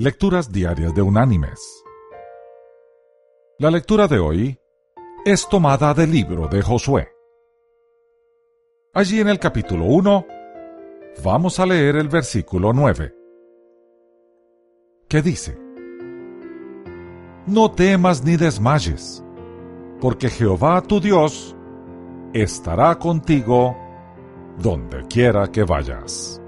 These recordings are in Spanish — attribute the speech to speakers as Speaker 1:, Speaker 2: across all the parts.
Speaker 1: Lecturas Diarias de Unánimes. La lectura de hoy es tomada del libro de Josué. Allí en el capítulo 1 vamos a leer el versículo 9, que dice, No temas ni desmayes, porque Jehová tu Dios estará contigo donde quiera que vayas.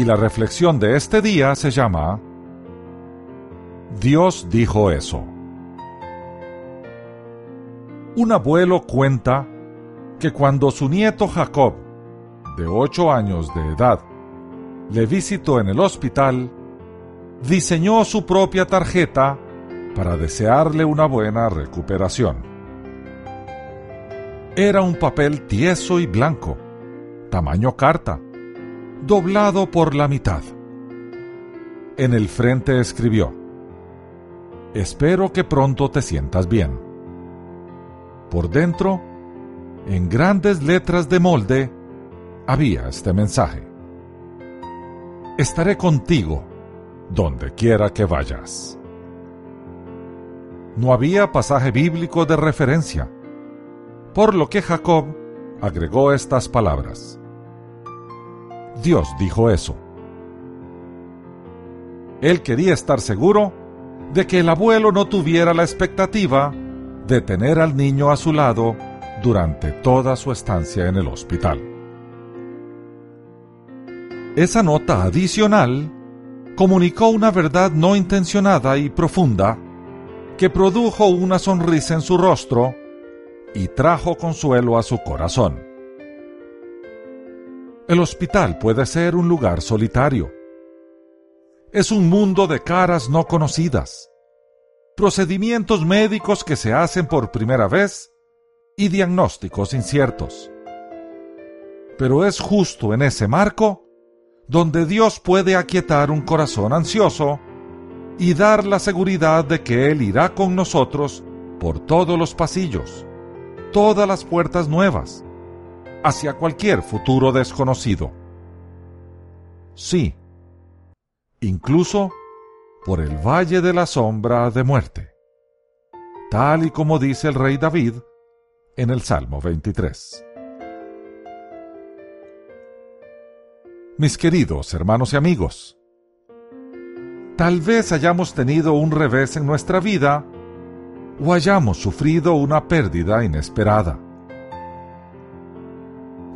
Speaker 1: Y la reflexión de este día se llama Dios dijo eso. Un abuelo cuenta que cuando su nieto Jacob, de ocho años de edad, le visitó en el hospital, diseñó su propia tarjeta para desearle una buena recuperación. Era un papel tieso y blanco, tamaño carta, doblado por la mitad. En el frente escribió, Espero que pronto te sientas bien. Por dentro, en grandes letras de molde, había este mensaje. Estaré contigo donde quiera que vayas. No había pasaje bíblico de referencia, por lo que Jacob agregó estas palabras. Dios dijo eso. Él quería estar seguro de que el abuelo no tuviera la expectativa de tener al niño a su lado durante toda su estancia en el hospital. Esa nota adicional comunicó una verdad no intencionada y profunda que produjo una sonrisa en su rostro y trajo consuelo a su corazón. El hospital puede ser un lugar solitario. Es un mundo de caras no conocidas, procedimientos médicos que se hacen por primera vez y diagnósticos inciertos. Pero es justo en ese marco donde Dios puede aquietar un corazón ansioso y dar la seguridad de que Él irá con nosotros por todos los pasillos, todas las puertas nuevas, hacia cualquier futuro desconocido. Sí, incluso por el valle de la sombra de muerte, tal y como dice el rey David en el Salmo 23. Mis queridos hermanos y amigos, tal vez hayamos tenido un revés en nuestra vida o hayamos sufrido una pérdida inesperada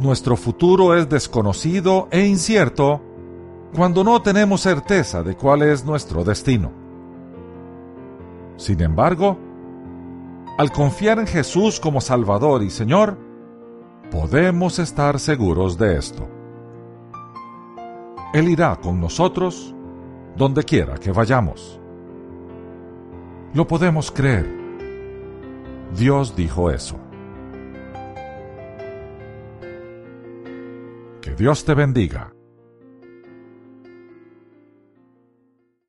Speaker 1: nuestro futuro es desconocido e incierto cuando no tenemos certeza de cuál es nuestro destino. Sin embargo, al confiar en Jesús como Salvador y Señor, podemos estar seguros de esto. Él irá con nosotros donde quiera que vayamos. Lo podemos creer. Dios dijo eso. Dios te bendiga.